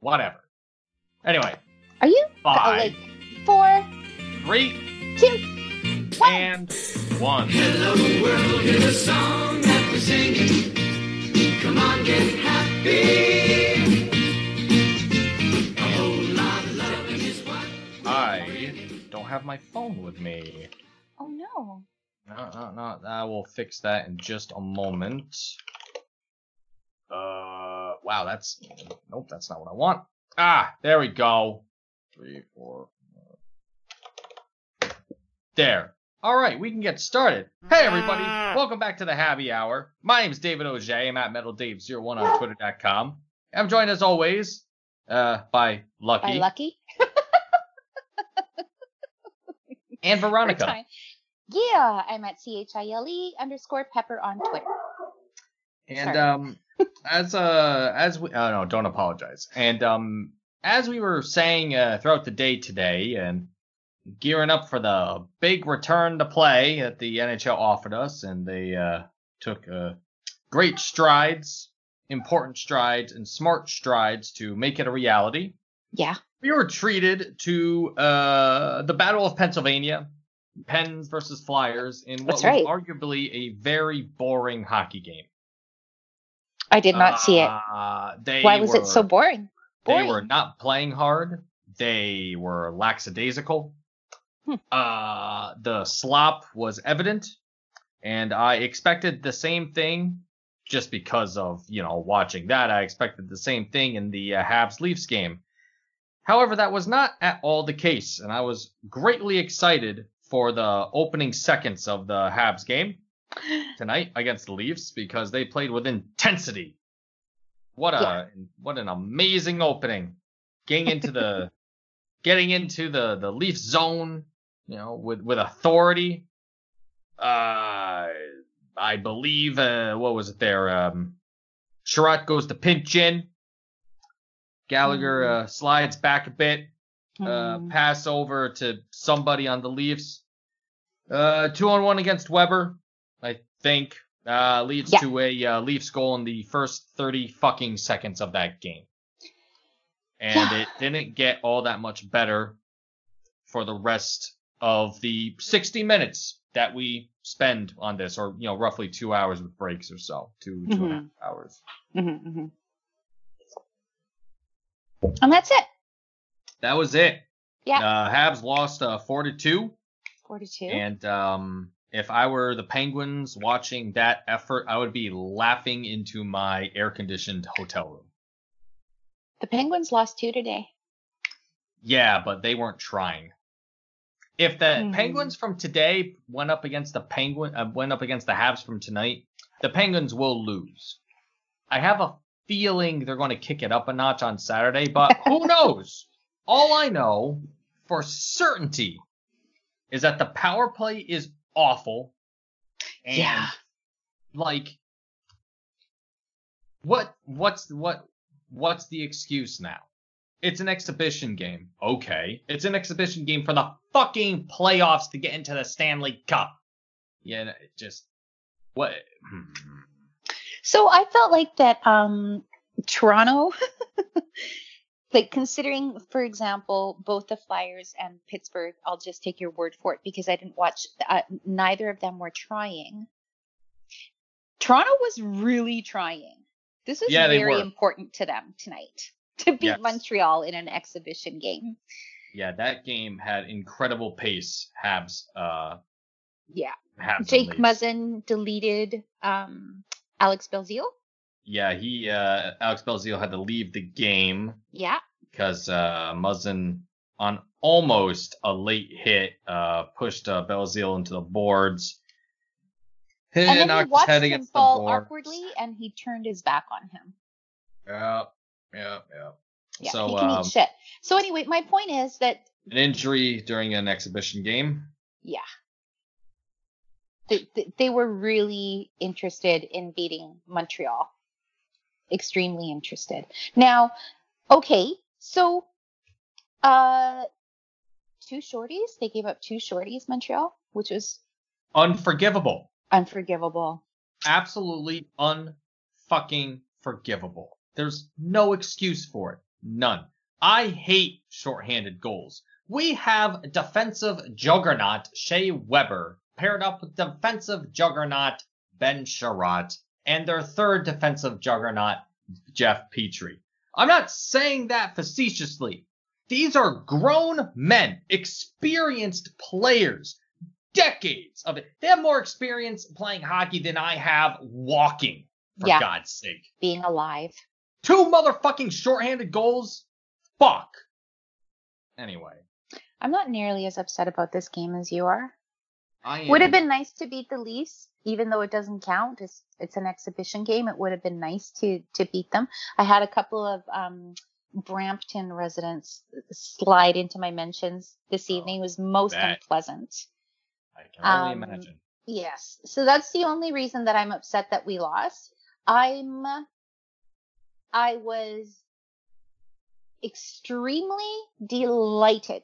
Whatever. Anyway, Are you? Oh, five, like four, three, two, one. and one. Hello world is a song that we're singing. Come on, get happy. A whole lot of loving is what I don't have my phone with me. oh no. No, no, no. I will fix that in just a moment. Uh, wow, that's nope. That's not what I want. Ah, there we go. Three, four. five. There. All right, we can get started. Hey, everybody. Welcome back to the Happy Hour. My name's David Oj. I'm at MetalDave01 on Twitter.com. I'm joined as always uh, by Lucky By Lucky. and Veronica. Yeah, I'm at C H I L E underscore pepper on Twitter. And Sorry. um, as uh, as we, oh no, don't apologize. And um, as we were saying uh, throughout the day today, and gearing up for the big return to play that the NHL offered us, and they uh, took uh, great strides, important strides, and smart strides to make it a reality. Yeah. We were treated to uh, the Battle of Pennsylvania, Pens versus Flyers, in what That's right. was arguably a very boring hockey game. I did not see it. Uh, they Why was it so were- boring? They were not playing hard. They were lackadaisical. Hmm. Uh, the slop was evident, and I expected the same thing. Just because of you know watching that, I expected the same thing in the uh, Habs Leafs game. However, that was not at all the case, and I was greatly excited for the opening seconds of the Habs game tonight against the Leafs because they played with intensity. What a Yeah. what an amazing opening. Getting into the getting into the the Leaf zone, you know, with with authority. Uh I believe uh what was it there? Um Chiarot goes to pinch in. Gallagher uh, slides back a bit uh, Hmm. pass over to somebody on the Leafs. Uh, two on one against Weber, think, uh, leads Yeah. to a uh, Leafs goal in the first 30 fucking seconds of that game. And Yeah. it didn't get all that much better for the rest of the 60 minutes that we spend on this, or, you know, roughly two hours with breaks or so, 2 two and a half hours. Mhm, mhm. And that's it. That was it. Yeah. Uh, Habs lost uh, 4 to 2. 42. And um, if I were the Penguins watching that effort, I would be laughing into my air conditioned hotel room. the Penguins lost two today. Yeah, but they weren't trying. If the Mhm. Penguins from today went up against the Penguin uh, went up against the Habs from tonight, the Penguins will lose. I have a feeling they're going to kick it up a notch on Saturday, but who knows? All I know for certainty is that the power play is awful. And Yeah. like what what's what what's the excuse now? It's an exhibition game. Okay. It's an exhibition game for the fucking playoffs to get into the Stanley Cup. Yeah, just what hmm. So I felt like that um Toronto like considering for example both the Flyers and Pittsburgh I'll just take your word for it because I didn't watch uh, neither of them were trying. Toronto was really trying. This is Yeah, very important to them tonight to beat Yes. Montreal in an exhibition game. Yeah, that game had incredible pace. Habs uh Yeah. Habs Jake. Muzzin deleted um Alex Belzile. Yeah, he uh Alex Belzile had to leave the game Yeah. because uh, Muzzin on almost a late hit uh, pushed uh, Belzile into the boards. Hit, And then he knocked his watched head him against the fall board. awkwardly and he turned his back on him. Yeah, yeah, yep. Yeah, so he can um, eat shit. So anyway, my point is that an injury during an exhibition game. they, they, they were really interested in beating Montreal. Extremely interested. Now, okay, so uh two shorties, they gave up two shorties, Montreal, which was Unforgivable. unforgivable. Absolutely unfucking forgivable. There's no excuse for it. None. I hate shorthanded goals. We have defensive juggernaut Shea Weber paired up with defensive juggernaut Ben Chiarot and their third defensive juggernaut Jeff Petry. I'm not saying that facetiously. These are grown men, experienced players, decades of it. They have more experience playing hockey than I have walking, for Yeah. God's sake. Being alive. Two motherfucking shorthanded goals? Fuck. Anyway, I'm not nearly as upset about this game as you are. I am. Would have been nice to beat the Leafs, even though it doesn't count. It's it's an exhibition game. It would have been nice to to beat them. I had a couple of um, Brampton residents slide into my mentions this Oh, evening. It was most bet. unpleasant. I can only um, imagine. Yes. So that's the only reason that I'm upset that we lost. I'm I was extremely delighted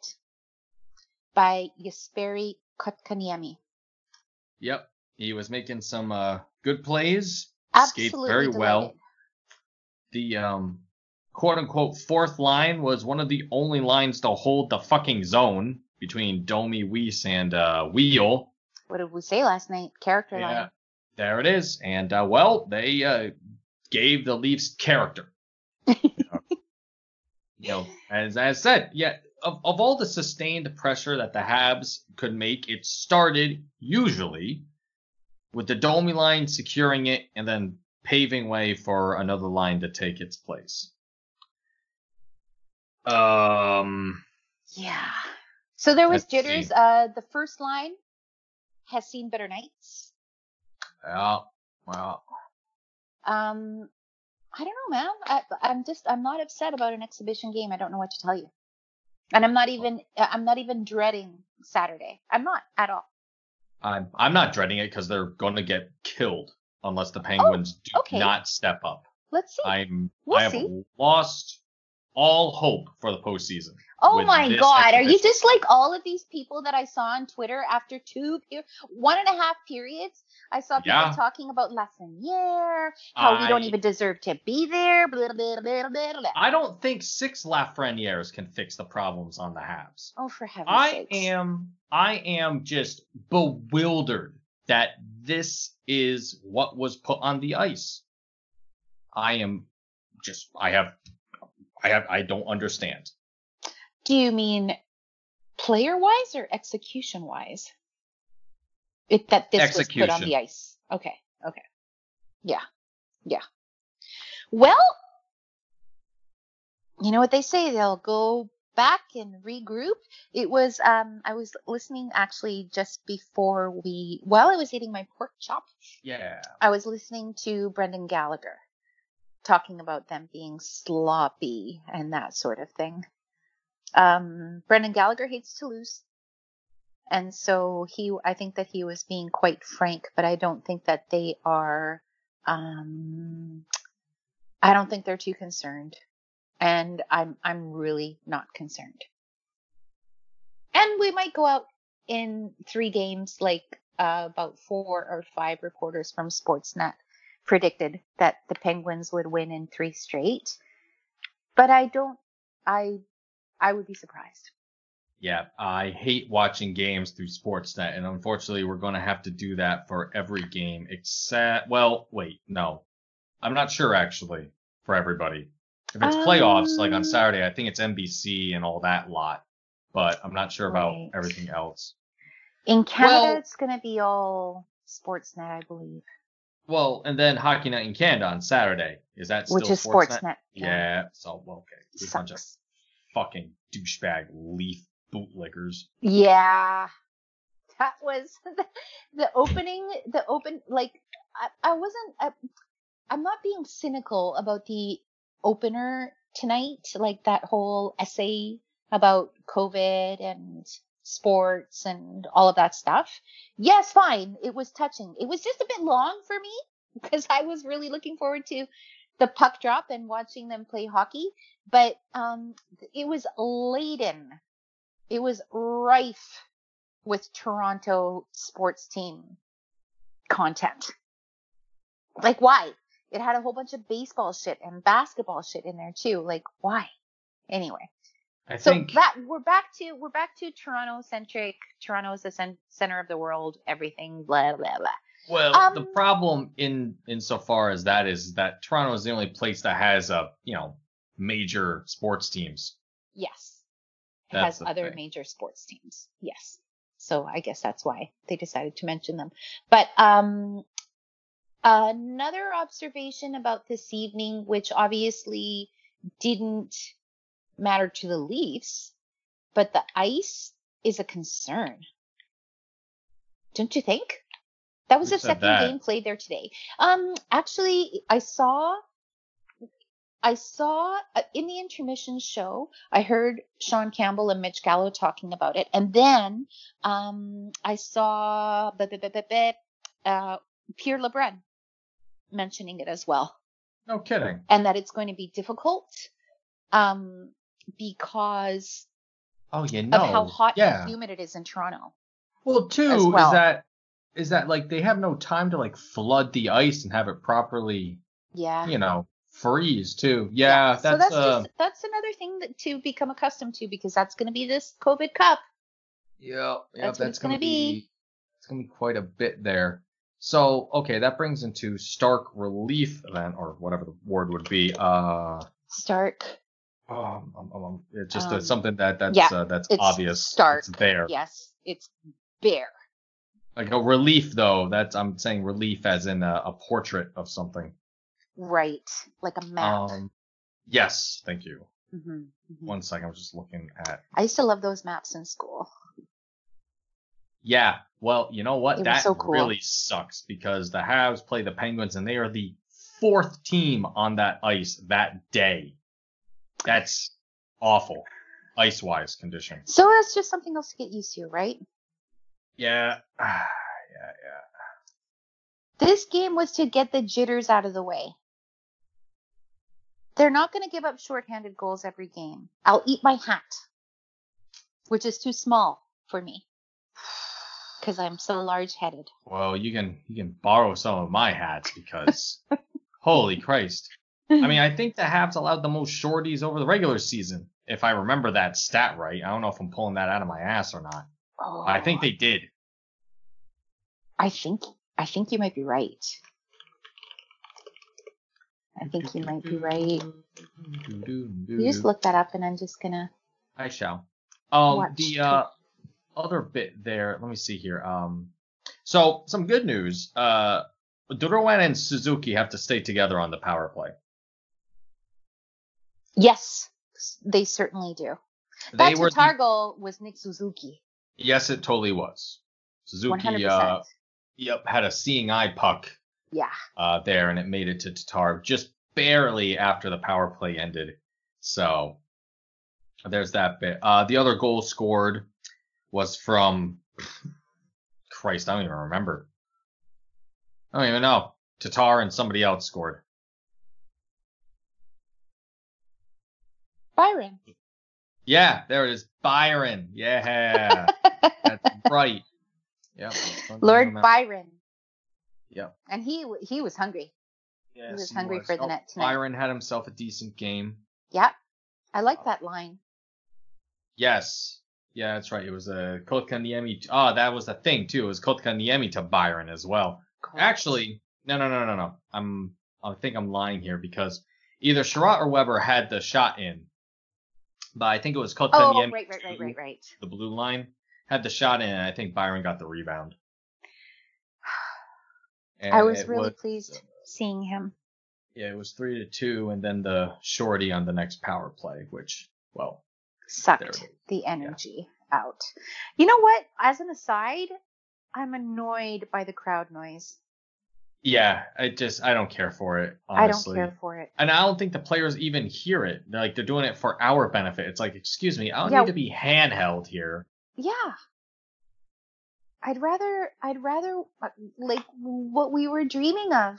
by Jesperi Kotkaniemi. Yep. He was making some uh, good plays. Skated Absolutely very well. The um, quote unquote fourth line was one of the only lines to hold the fucking zone between Domi, Weise, and uh, Weal. What did we say last night? Character Yeah, line. there it is. And uh, well, they uh, gave the Leafs character. you know, as I said, yeah, of of all the sustained pressure that the Habs could make, it started usually with the Domi line securing it and then paving way for another line to take its place. Um, Yeah. So there was Let's see. jitters. Uh, the first line has seen better nights. yeah, well, Um, I don't know, man. I, I'm just I'm not upset about an exhibition game. I don't know what to tell you. And I'm not even I'm not even dreading Saturday. I'm not at all. I'm I'm not dreading it because they're gonna get killed unless the oh, Penguins do Oh, okay. not step up. Let's see. I'm We'll I have see. lost all hope for the postseason. Oh my God. Are you just like all of these people that I saw on Twitter after two, one and a half periods? I saw people Yeah. talking about Lafreniere, how we don't even deserve to be there, blah, blah, blah, blah, blah. I don't think six Lafrenières can fix the problems on the Habs. Oh, for heaven's I sakes. am I am just bewildered that this is what was put on the ice. I am just I have I have I don't understand. Do you mean player wise or execution wise? It that this was put on the ice. Okay. Okay. Yeah. Yeah. Well, you know what they say, they'll go back and regroup. It was um I was listening actually just before we while I was eating my pork chop, Yeah. I was listening to Brendan Gallagher talking about them being sloppy and that sort of thing. Um, Brendan Gallagher hates to lose. And so he, I think that he was being quite frank, but I don't think that they are, um, I don't think they're too concerned. And I'm, I'm really not concerned. And we might go out in three games like uh, about four or five reporters from Sportsnet predicted that the Penguins would win in three straight. But I don't I I would be surprised. Yeah, I hate watching games through Sportsnet, and unfortunately, we're going to have to do that for every game except. Well, wait, no, I'm not sure actually for everybody. If it's playoffs, like on Um, Saturday, I think it's NBC and all that lot, but I'm not sure about Right. everything else. In Canada Well- it's gonna be all Sportsnet, I believe. Well, and then Hockey Night in Canada on Saturday. Is that still Which is Sportsnet? Sportsnet. Yeah. So well, okay, It a bunch of sucks. Fucking douchebag leaf bootlickers. Yeah. That was the, the opening, the open, like, I, I wasn't, I, I'm not being cynical about the opener tonight, like that whole essay about COVID and sports and all of that stuff. Yes, fine. It was touching. It was just a bit long for me because I was really looking forward to the puck drop and watching them play hockey. But um, it was laden. It was rife with Toronto sports team content. Like, why? It had a whole bunch of baseball shit and basketball shit in there too. Like, why? Anyway, I so think that we're back to we're back to Toronto centric. Toronto is the cen- center of the world. Everything blah blah blah. Well, the um, problem in insofar as that is that Toronto is the only place that has a you know major sports teams. Yes, it That's has other thing. major sports teams. Yes, so I guess that's why they decided to mention them. But um, another observation about this evening, which obviously didn't matter to the Leafs, but the ice is a concern. Don't you think? That was Who the second that? game played there today. Um, actually, I saw, I saw uh, in the intermission show, I heard Sean Campbell and Mitch Gallo talking about it, and then um, I saw uh, Pierre LeBrun mentioning it as well No kidding. and that it's going to be difficult um, because Oh, you know. of how hot yeah. and humid it is in Toronto. Well, two well. is that is that like they have no time to like flood the ice and have it properly, Yeah. you know, freeze too. Yeah, so that's, that's uh, just that's another thing that to become accustomed to because that's going to be this COVID Cup. yeah, yeah, that's what it's gonna be. It's gonna be quite a bit there. So okay, that brings into stark relief then, or whatever the word would be. Uh, Stark. um, um, um, um, it's just uh, Um, something that that's yeah, uh, that's it's obvious. stark. It's there. Yes, it's bare. Like a relief though. That's I'm saying relief as in a, a portrait of something. Right, like a map. Um, yes, thank you. hmm hmm One second, I was just looking at. I used to love those maps in school. Yeah, well, you know what? It That so cool. really sucks because the Habs play the Penguins and they are the fourth team on that ice that day. That's awful, ice wise condition. So that's just something else to get used to, right? Yeah, yeah, yeah. This game was to get the jitters out of the way. They're not going to give up shorthanded goals every game. I'll eat my hat, which is too small for me because I'm so large headed. Well, you can you can borrow some of my hats because, holy Christ! I mean, I think the Habs allowed the most shorties over the regular season, if I remember that stat right. I don't know if I'm pulling that out of my ass or not. Oh, I think they did. I think. I think you might be right. I think you might be right. You just look that up, and I'm just gonna. I shall. Um, Watch the uh, other bit there. Let me see here. Um, so some good news. Uh, Drouin and Suzuki have to stay together on the power play. Yes, they certainly do. They That were. the- goal was Nick Suzuki. Yes, it totally was. Suzuki. Uh, yep, had a seeing eye puck Yeah. uh, there, and it made it to Tatar just barely after the power play ended. So there's that bit. Uh, the other goal scored was from Christ, I don't even remember. I don't even know. Tatar and somebody else scored. Byron. Yeah, there it is. Byron. Yeah, that's right. Yeah. Lord Byron. Yep. And he he was hungry. Yes, was hungry for the Oh, net tonight. Byron had himself a decent game. Yeah. I like uh, that line. Yes. Yeah, that's right. It was uh, a Kotkaniemi. Oh, ah, that was the thing too. It was Kotkaniemi to Byron as well. Actually, no, no, no, no, no. I'm. I think I'm lying here because either Chiarot or Weber had the shot in, but I think it was Oh, oh Kotkaniemi. right, right, right, right, right. The blue line had the shot in, and I think Byron got the rebound. And I was really was- pleased seeing him. Yeah, it was three to two, and then the shorty on the next power play, which, well, Sucked the energy out. You know what? As an aside, I'm annoyed by the crowd noise. yeah, I just I don't care for it. Honestly. I don't care for it. And I don't think the players even hear it. They're like they're doing it for our benefit. It's like, excuse me, I don't Yeah. need to be handheld here. Yeah. I'd rather I'd rather uh, like what we were dreaming of.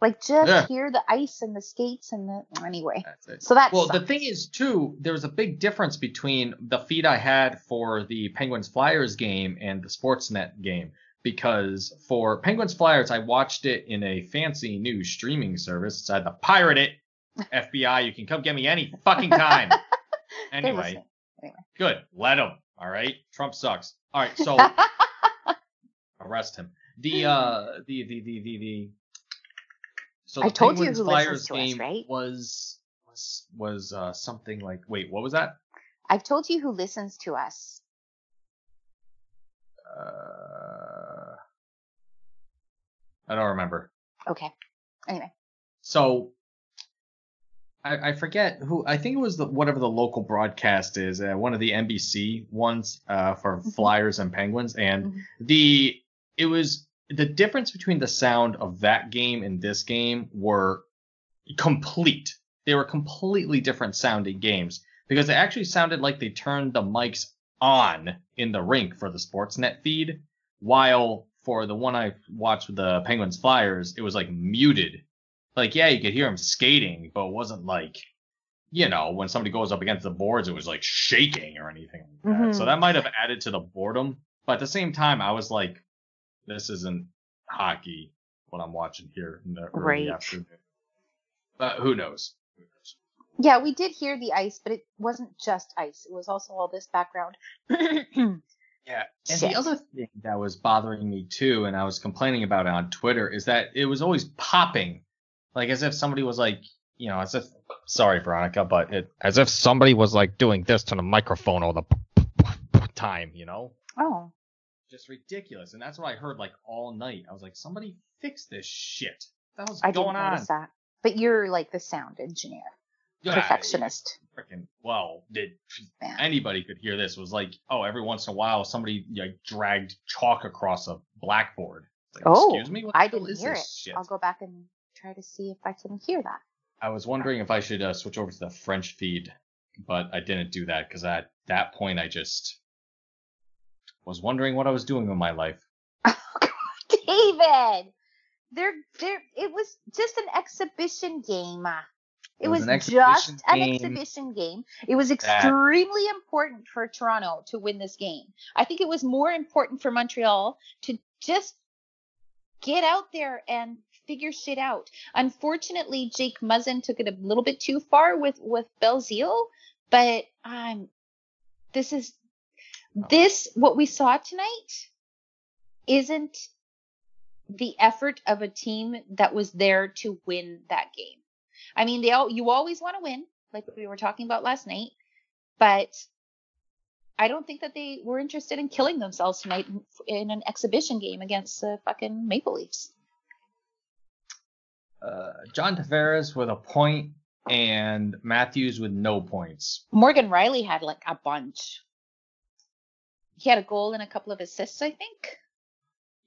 Like just Yeah. hear the ice and the skates and the anyway. That's it. So that's Well, the thing is too, there's a big difference between the feed I had for the Penguins Flyers game and the Sportsnet game. Because for Penguins Flyers, I watched it in a fancy new streaming service. So I had to pirate it. FBI, you can come get me any fucking time. Anyway, anyway good. Let him. All right. Trump sucks. All right. So arrest him. The uh the the the the, the so I the told you who Flyers to us, right? was was was uh something like wait what was that? I've told you who listens to us. Uh, I don't remember. Okay. Anyway. So I, I forget who. I think it was the whatever the local broadcast is. Uh, one of the NBC ones uh, for Mhm. Flyers and Penguins, and Mhm. the it was the difference between the sound of that game and this game were complete. They were completely different sounding games because it actually sounded like they turned the mics on in the rink for the Sportsnet feed, while for the one I watched with the Penguins Flyers, it was like muted. Like, yeah, you could hear them skating, but it wasn't like, you know, when somebody goes up against the boards, it was like shaking or anything like that. So Mhm. that might have added to the boredom. But at the same time, I was like, this isn't hockey, what I'm watching here in the early Right. afternoon. But who knows? Who knows? Yeah, we did hear the ice, but it wasn't just ice. It was also all this background. Yeah. And Shit. the other thing that was bothering me too, and I was complaining about it on Twitter, is that it was always popping. Like as if somebody was like, you know, as if sorry, Veronica, but it as if somebody was like doing this to the microphone all the time, you know? oh. Just ridiculous. And that's what I heard like all night. I was like, somebody fix this shit. The hell's I didn't going on? notice that. But you're like the sound engineer, Yeah, perfectionist. Freaking well, did Man. anybody could hear this? It was like, oh, every once in a while somebody like dragged chalk across a blackboard. Like, Oh, excuse me, what I didn't hear it. shit? I'll go back and try to see if I can hear that. I was wondering if I should uh, switch over to the French feed, but I didn't do that because at that point I just was wondering what I was doing with my life. David, there, there. It was just an exhibition game. It, It was an just an exhibition game. It was that- extremely important for Toronto to win this game. I think it was more important for Montreal to just get out there and figure shit out. Unfortunately, Jake Muzzin took it a little bit too far with with Belzile, but um, this is this what we saw tonight isn't the effort of a team that was there to win that game. I mean, they all you always want to win, like we were talking about last night, but I don't think that they were interested in killing themselves tonight in, in an exhibition game against the fucking Maple Leafs. Uh, John Tavares with a point and Matthews with no points. Morgan Rielly had like a bunch. He had a goal and a couple of assists, I think.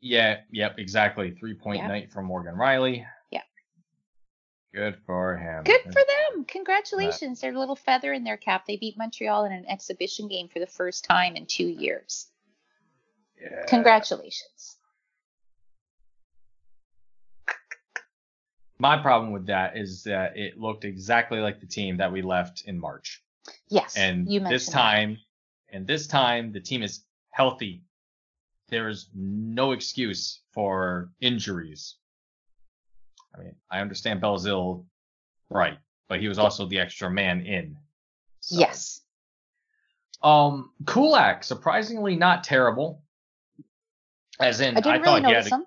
Yeah, yep, exactly. Three point Yeah. night from Morgan Rielly. Yeah. Good for him. Good for them. Congratulations. Their little feather in their cap. They beat Montreal in an exhibition game for the first time in two years. Yeah. Congratulations. My problem with that is that it looked exactly like the team that we left in March. Yes. And this that. time, and this time the team is healthy. There is no excuse for injuries. I mean, I understand Belzile, right, but he was also the extra man in. So, Yes. Um, Kulak, surprisingly not terrible. As in, I didn't thought really he had a,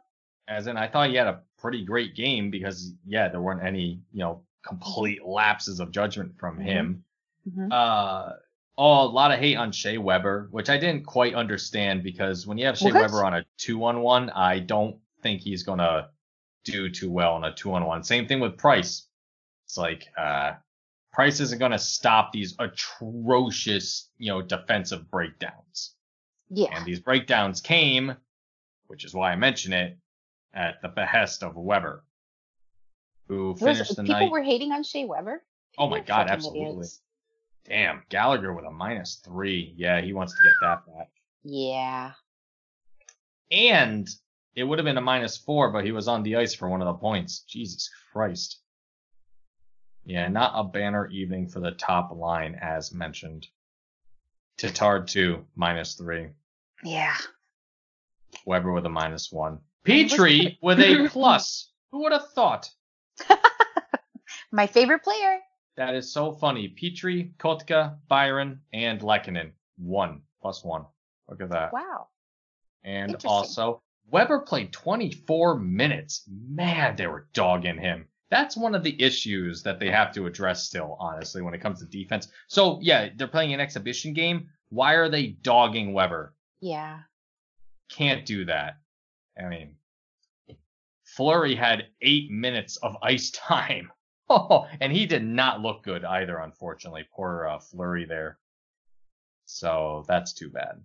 as in I thought he had a pretty great game because yeah, there weren't any you know complete lapses of judgment from Mhm. him. Mhm. Uh, oh, a lot of hate on Shea Weber, which I didn't quite understand because when you have Shea that's- Weber on a two on one, I don't think he's gonna do too well on a two on one. Same thing with Price. It's like uh, Price isn't gonna stop these atrocious you know defensive breakdowns. Yeah. And these breakdowns came, which is why I mention it, at the behest of Weber, who was- finished the people night. were hating on Shea Weber. Oh my God, absolutely. idiots. Damn, Gallagher with a minus three. Yeah, he wants to get that back. Yeah. And it would have been a minus four, but he was on the ice for one of the points. Jesus Christ. Yeah, not a banner evening for the top line, as mentioned. Tatar two, minus three. Yeah. Weber with a minus one. Petry with a plus. Who would have thought? My favorite player. That is so funny. Petry, Kotka, Byron, and Lehkonen. One plus one. Look at that. Wow. And also, Weber played 24 minutes. Man, they were dogging him. That's one of the issues that they have to address still, honestly, when it comes to defense. So, yeah, they're playing an exhibition game. Why are they dogging Weber? Yeah. Can't do that. I mean, Fleury had eight minutes of ice time. Oh, and he did not look good either, unfortunately. Poor uh, Fleury there. So that's too bad.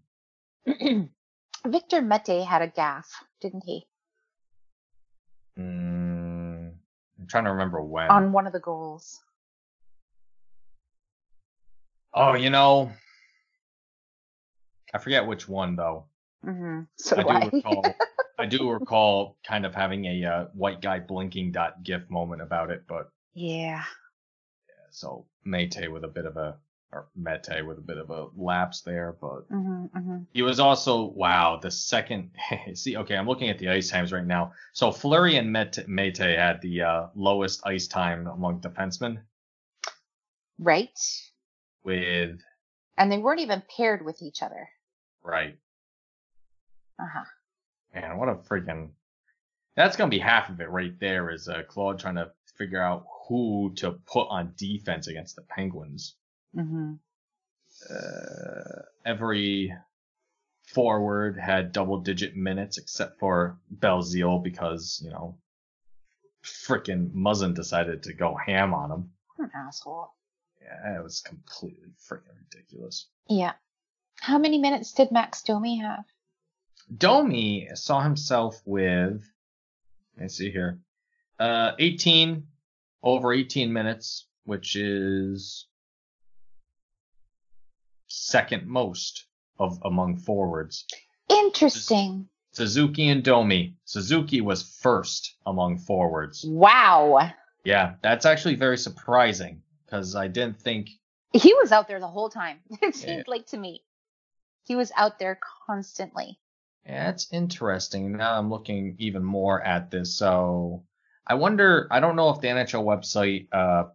Victor Mete had a gaff, didn't he? Mm, I'm trying to remember when. On one of the goals. oh, you know, I forget which one though. hmm So I do I. recall. I do recall kind of having a uh, white guy blinking dot gif moment about it, but yeah. so Mete with a bit of a or Mete with a bit of a lapse there, but hmm hmm he was also wow the second. see, okay, I'm looking at the ice times right now. So Fleury and Mete, Mete had the uh, lowest ice time among defensemen Right. with And they weren't even paired with each other. right. Uh huh. Man, what a freaking. That's gonna be half of it right there. Is uh, Claude trying to figure out who to put on defense against the Penguins. Mm-hmm. Uh, every forward had double-digit minutes except for Belzile because you know, freaking Muzzin decided to go ham on him. What an asshole. Yeah, it was completely freaking ridiculous. Yeah. How many minutes did Max Domi have? Domi saw himself with, let's see here, uh, 18, over 18 minutes, which is second most of among forwards. Interesting. Suzuki and Domi. Suzuki was first among forwards. Wow. Yeah, that's actually very surprising because I didn't think. He was out there the whole time. It Yeah. seemed like to me. He was out there constantly. Yeah, it's interesting. Now I'm looking even more at this. So I wonder, I don't know if the NHL website uh,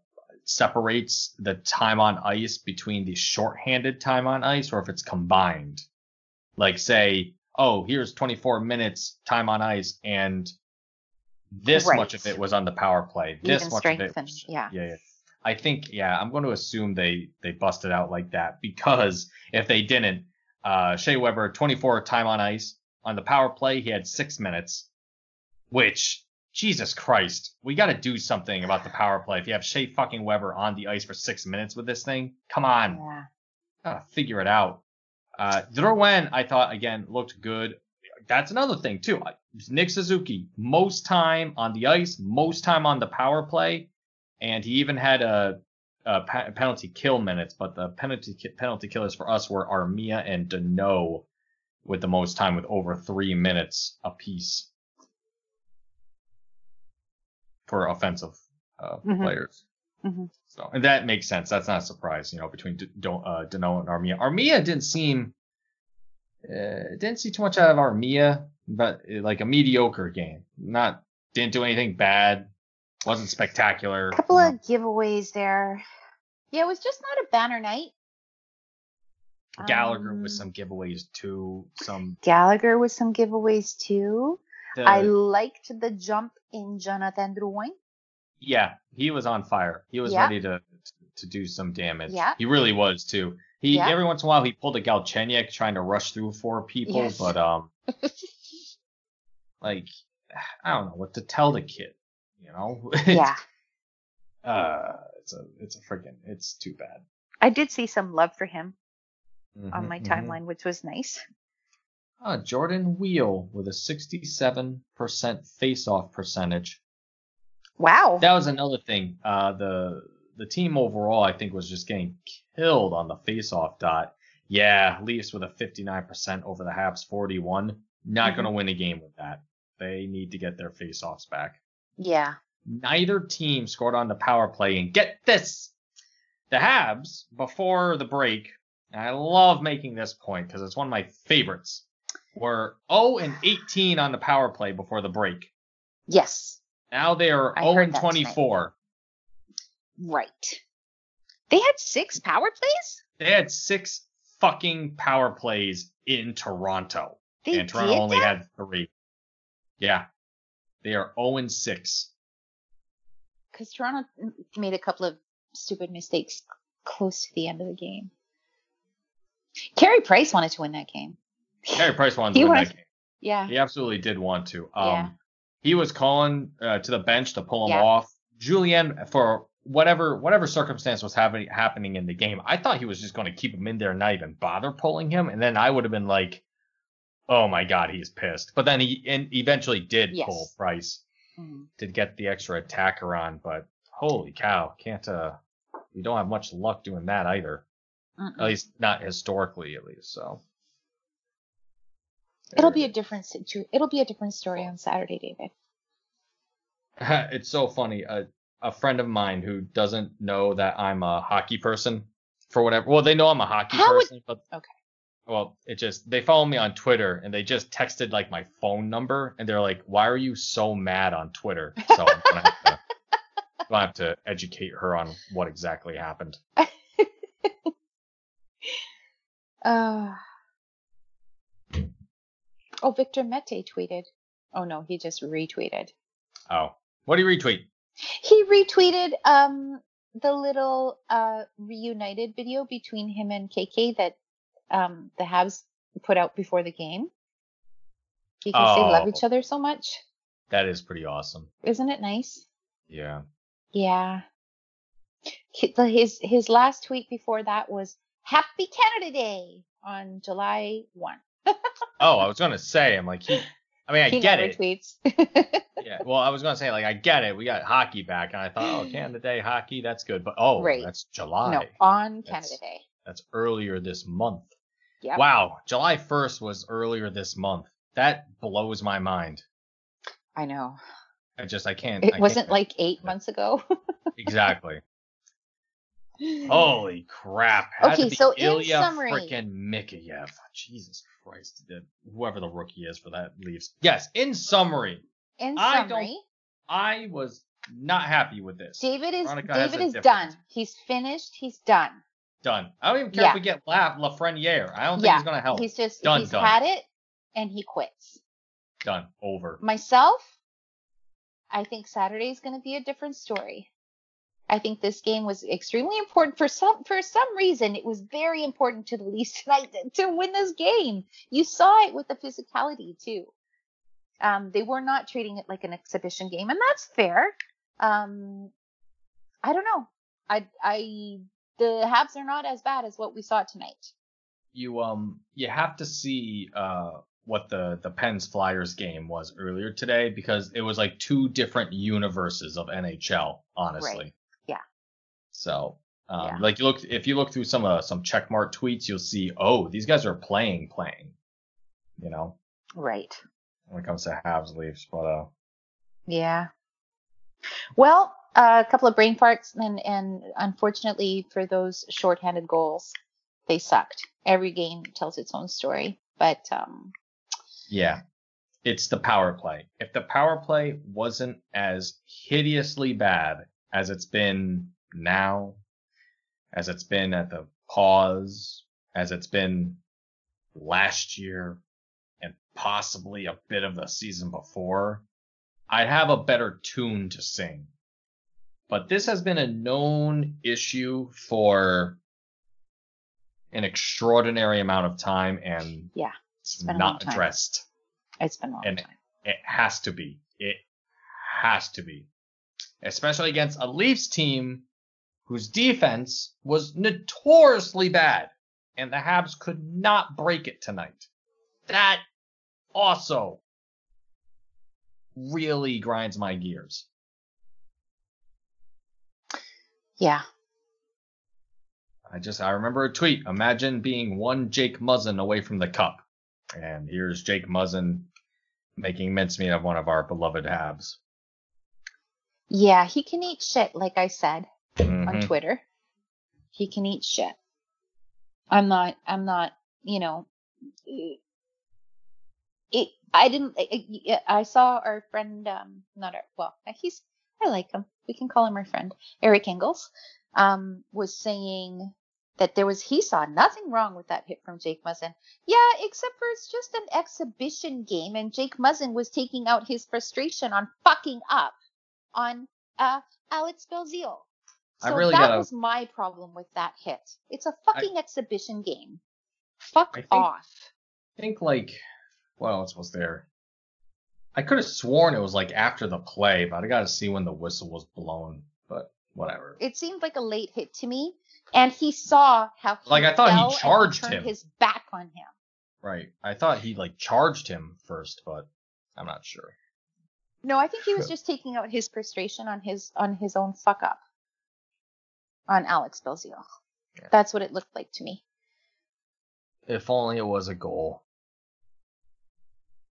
separates the time on ice between the shorthanded time on ice or if it's combined. Like, say, oh, here's 24 minutes time on ice and this Right. much of it was on the power play. This Even much of it. and- yeah. yeah, yeah. I think, yeah, I'm going to assume they they busted out like that because if they didn't, uh, Shea Weber 24 time on ice on the power play, he had six minutes, which Jesus Christ, we got to do something about the power play. If you have Shea fucking Weber on the ice for six minutes with this thing, come on, Yeah. gotta figure it out. Uh, Drouin, I thought again looked good. That's another thing too. Nick Suzuki, most time on the ice, most time on the power play, and he even had a, a pe- penalty kill minutes. But the penalty ki- penalty killers for us were Armia and Danault with the most time with over three minutes apiece for offensive uh, Mhm. players. Mhm. So, and that makes sense. That's not a surprise, you know, between D- Don- uh, Danault and Armia. Armia didn't seem, uh, didn't see too much out of Armia, but uh, like a mediocre game. Not, didn't do anything bad. Wasn't spectacular. A couple you of giveaways there. Yeah, it was just not a banner night. Gallagher Um, with some giveaways too. Some, Gallagher with some giveaways too. the, I liked the jump in Jonathan Drouin. yeah, he was on fire. He was Yeah. ready to, to do some damage. Yeah. He really was too. He, Yeah. every once in a while, he pulled a Galchenyuk trying to rush through four people, Yes. but, um, like I don't know what to tell the kid. You know? yeah. uh, it's a it's a freaking it's too bad. I did see some love for him on Mhm, my mhm. timeline, which was nice. Ah, Jordan Weal with a 67% face-off percentage. Wow. That was another thing. Uh, the the team overall, I think, was just getting killed on the face-off dot. Yeah, Leafs with a 59% over the Habs 41. Not Mhm. going to win a game with that. They need to get their face-offs back. Yeah. neither team scored on the power play. And get this, the Habs before the break. And I love making this point because it's one of my favorites. Were 0 and 18 on the power play before the break. Yes. Now they are I 0 and that tonight. 24. Right. They had six power plays. They had six fucking power plays in Toronto. They and Toronto only that? had three. Yeah. They are 0 and 6. because Toronto made a couple of stupid mistakes close to the end of the game. Carey Price wanted to win that game. Carey Price wanted to win wanted- that game. Yeah. He absolutely did want to. Um, Yeah. He was calling uh, to the bench to pull him Yeah. off. Julien, for whatever whatever circumstance was happening happening in the game, I thought he was just going to keep him in there and not even bother pulling him. And then I would have been like, "Oh my god, he's pissed." But then he and eventually did Yes. pull Price Mhm. to get the extra attacker on. But holy cow, can't uh, we don't have much luck doing that either. Mm-mm. At least not historically, at least. So It'll be a different situ- It'll be a different story on Saturday, David. it's so funny. A, a friend of mine who doesn't know that I'm a hockey person for whatever. Well, they know I'm a hockey How would- person, but Okay. Well, it just they follow me on Twitter and they just texted like my phone number and they're like, "Why are you so mad on Twitter?" So I'm gonna have to, gonna have to educate her on what exactly happened. Uh, oh, Victor Mete tweeted. Oh no, he just retweeted. Oh, what do you retweet? He retweeted um the little uh reunited video between him and KK that um the Habs put out before the game. Because they love each Oh. other so much. That is pretty awesome. Isn't it nice? Yeah. Yeah. His his last tweet before that was Happy Canada Day on July 1. Oh, I was gonna say, I'm like he. I mean, I he get it. tweets. Yeah. Well, I was gonna say like I get it. We got hockey back, and I thought, oh, Canada Day hockey, that's good. But oh, Right. that's July. no, on Canada That's- Day. That's earlier this month. Yep. Wow, July 1st was earlier this month. That blows my mind. I know. I just I can't. It I wasn't can't- like eight months ago. exactly. Holy crap! Had Okay, so in Ilya summary- frickin' Mikheyev. Ah, Jesus Christ, the- whoever the rookie is for that leaves. Yes. In summary, In I summary, I was not happy with this. David is Veronica David is done. He's finished. He's done. Done. I don't even care Yeah. if we get La Lafreniere. I don't think Yeah, he's gonna help. He's just Done, he's done. had it and he quits. Done. Over. Myself, I think Saturday is going to be a different story. I think this game was extremely important for some for some reason. It was very important to the Leafs tonight to, win this game. You saw it with the physicality too. Um, they were not treating it like an exhibition game, and that's fair. Um, I don't know. I I the Habs are not as bad as what we saw tonight. you um you have to see uh what the the Pens Flyers game was earlier today because it was like two different universes of NHL, honestly. Yeah. So um Yeah. like you look if you look through some uh some checkmark tweets, you'll see oh these guys are playing playing, you know Right. when it comes to Habs Leafs, but uh Yeah. Well, uh, a couple of brain farts, and and unfortunately for those shorthanded goals, they sucked. Every game tells its own story, but um, yeah. It's the power play. If the power play wasn't as hideously bad as it's been now, as it's been at the pause, as it's been last year, and possibly a bit of the season before, I'd have a better tune to sing. But this has been a known issue for an extraordinary amount of time and Yeah, it's been a long not addressed. it's been a long And- time. It has to be. It has to be. Especially against a Leafs team whose defense was notoriously bad. And the Habs could not break it tonight. That also really grinds my gears. Yeah, I just I remember a tweet. Imagine being one Jake Muzzin away from the cup. And here's Jake Muzzin making mincemeat of one of our beloved Habs. yeah, he can eat shit, like I said on Mhm. Twitter. He can eat shit. I'm not. I'm not. You know. It. I didn't. I, I saw our friend. Um. Not our. Well, he's. I like him. we can call him our friend, Eric Engels, um, was saying that there was he saw nothing wrong with that hit from Jake Muzzin. Yeah, except for it's just an exhibition game, and Jake Muzzin was taking out his frustration on fucking up on uh, Alex Belzile. I So really that gotta- was my problem with that hit. It's a fucking exhibition game. Fuck I think- off. I think like what else was there? I could have sworn it was like after the play, but I got to see when the whistle was blown. But whatever. It seemed like a late hit to me, and he saw how he Like, I thought he charged turned him. his back on him. Right. I thought he like charged him first, but I'm not sure. No, I think he was just taking out his frustration on his on his own fuck up on Alex Belzile. Yeah. That's what it looked like to me. If only it was a goal.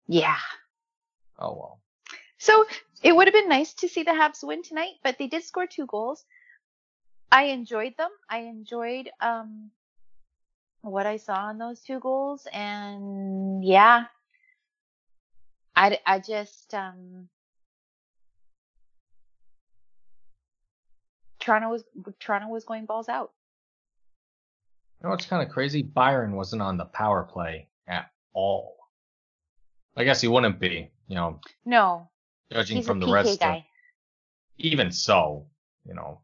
Yeah. Oh well. So it would have been nice to see the Habs win tonight, but they did score two goals. I enjoyed them. I enjoyed um what I saw in those two goals, and yeah, I I just um Toronto was Toronto was going balls out. You know what's kind of crazy? Byron wasn't on the power play at all. I guess he wouldn't be, you know, No, judging he's from the PK rest. Of, guy. even so, you know,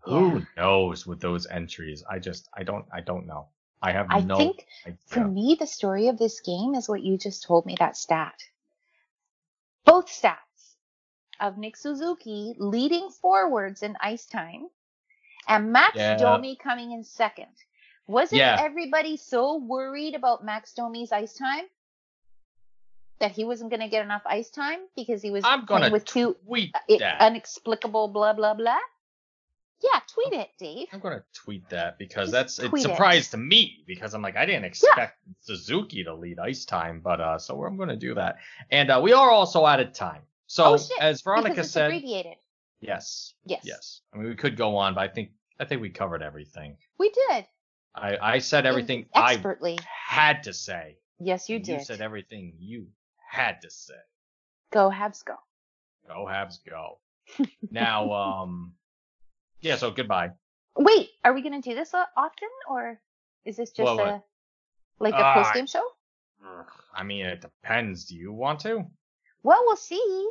who knows with those entries? I just, I don't, I don't know. I have I no think for me, the story of this game is what you just told me that stat. Both stats of Nick Suzuki leading forwards in ice time and Max Yeah. Domi coming in second. Wasn't Yeah. everybody so worried about Max Domi's ice time that he wasn't going to get enough ice time because he was I'm playing with two tweet i- that. inexplicable blah blah blah? Yeah, tweet it, Dave. I'm gonna tweet that because Just that's it's tweet it. surprise to me because I'm like I didn't expect Suzuki to lead ice time, but uh, so I'm gonna do that. And uh, we are also out of time. So oh as Veronica said, abbreviated. yes, Yes. yes. I mean we could go on, but I think I think we covered everything. We did. I I said everything I expertly. had to say. yes, you did. You said everything you had to say. Go Habs go. Go Habs go. now um yeah. So goodbye. Wait, are we gonna do this uh, often, or is this just what? a like a Uh, post game show? I mean it depends. Do you want to? Well, we'll see.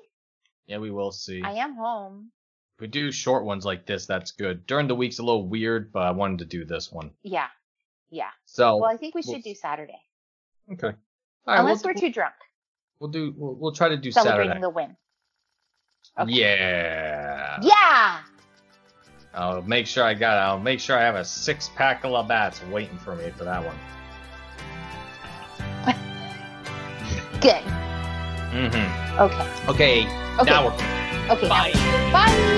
Yeah, we will see. I am home. If we do short ones like this, that's good. During the week's a little weird, but I wanted to do this one. Yeah, yeah. So Well, I think we we'll should do Saturday, okay. All right, unless we'll, we're too drunk we'll do we'll, we'll try to do Saturday. celebrating Saturday. the win. Okay. Yeah. Yeah. I'll make sure I got. I'll make sure I have a six pack of Labatt's waiting for me for that one. Good. Mm-hmm. Okay. Okay. Okay. Now we're Okay. now- bye. Bye.